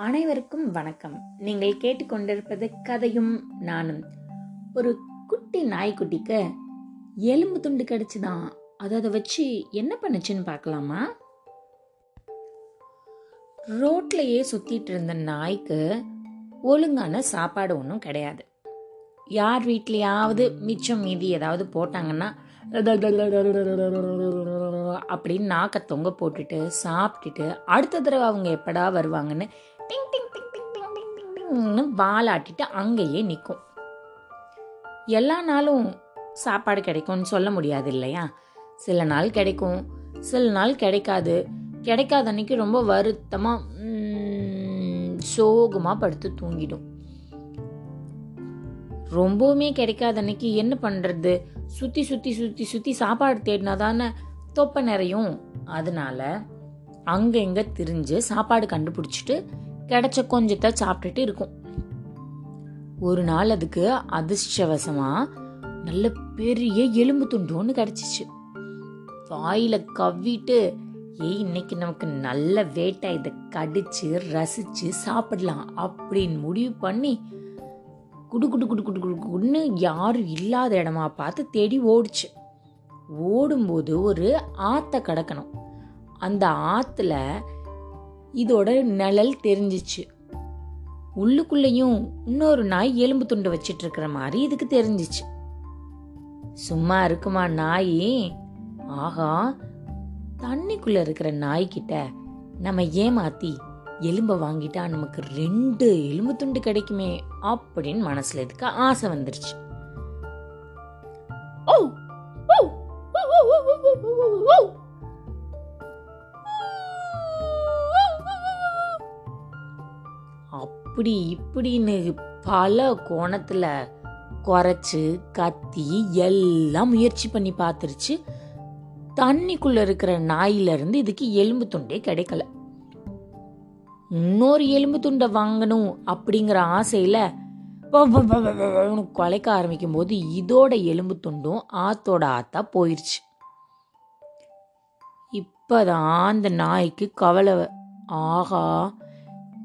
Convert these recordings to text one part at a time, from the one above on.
அனைவருக்கும் வணக்கம். நீங்கள் கேட்டுக்கொண்டிருப்பது கதையும் நானும். ஒரு குட்டி நாய்க்குட்டிக்கு எலும்பு துண்டு கிடைச்சுதான் அது அதை வச்சு என்ன பண்ணுச்சுன்னு பார்க்கலாமா? ரோட்லயே சுத்திட்டு இருந்த நாய்க்கு ஒழுங்கான சாப்பாடு ஒன்றும் கிடையாது. யார் வீட்லையாவது மிச்சம் மீதி ஏதாவது போட்டாங்கன்னா அப்படின்னு நாக்க தொங்க போட்டுட்டு சாப்பிட்டுட்டு அடுத்த தடவை அவங்க எப்படா வருவாங்கன்னு டிங் டிங் டிங் டிங் டிங் டிங் டிங் டிங்னு வாலாட்டிட்டு அங்கேயே நிற்கும் எல்லா நாளும் சாப்பாடு கிடைக்கும்னு சொல்ல முடியாது இல்லையா? சில நாள் கிடைக்கும் சில நாள் கிடைக்காது. கிடைக்காத அன்னைக்கு ரொம்ப வருத்தமாக சோகமாக படுத்து தூங்கிடும். ரொம்பவுமே கிடைக்காத அன்னைக்கு என்ன பண்ணுறது சுற்றி சுற்றி சுற்றி சுற்றி சாப்பாடு தேடினா தானே தொப்பை நிறையும். அதனால அங்கே இங்கே திரிஞ்சு சாப்பாடு கண்டுபிடிச்சிட்டு கிடைச்ச கொஞ்சத்தை சாப்பிட்டுட்டு இருக்கும். ஒரு நாள் அதுக்கு அதிர்ஷ்டவசமா நல்ல பெரிய எலும்பு துண்டு ஒன்று கிடச்சிச்சு. வாயில கவ்விட்டு ஏய் இன்னைக்கு நமக்கு நல்ல வேட்டை. இதை கடிச்சு ரசிச்சு சாப்பிடலாம். அப்படின்னு முடிவு பண்ணி குடு குடு குடு குடு குடு குடுன்னு யாரும் இல்லாத இடமா பார்த்து தேடி ஓடுச்சு. ஓடும்போது ஒரு ஆத்த கடக்கணும். அந்த ஆற்றுல இதோட நிழல் தெரிஞ்சிச்சு உள்ளுக்குள்ளேயும் இன்னொரு நாய் எலும்பு துண்டு வச்சிட்டு இருக்கிற மாதிரி இதுக்கு தெரிஞ்சிச்சு சும்மா இருக்குமா நாய் ஆகா தண்ணிக்குள்ள இருக்கிற நாய்கிட்ட நம்ம ஏமாத்தி எலும்ப வாங்கிட்டா நமக்கு ரெண்டு எலும்பு துண்டு கிடைக்குமே அப்படின்னு மனசுல இதுக்கு ஆசை வந்துருச்சு ஓ ஓ ஓ, ஓ, ஓ, ஓ, ஓ, அப்படி இப்படின்னு பல கோணத்துல குறைச்சு கத்தி எல்லாம் முயற்சி பண்ணி பார்த்துருச்சு. தண்ணிக்குள்ள இருக்கிற நாயில இருந்து இதுக்கு எலும்பு துண்டே கிடைக்கல. இன்னொரு எலும்பு துண்டை வாங்கணும் அப்படிங்கிற ஆசையில குலைக்க ஆரம்பிக்கும் போது இதோட எலும்பு துண்டும் ஆத்தோட ஆத்தா போயிருச்சு. இப்பதான் அந்த நாய்க்கு கவலை. ஆகா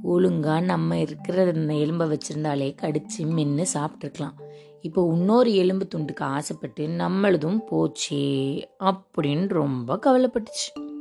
ஒழுங்கா நம்ம இருக்கிற இந்த எலும்பை வச்சிருந்தாலே கடிச்சு மின்னு சாப்பிட்ருக்கலாம் இப்போ இன்னொரு எலும்பு துண்டுக்கு ஆசைப்பட்டு நம்மளதும் போச்சே அப்படின்னு ரொம்ப கவலைப்பட்டுச்சு.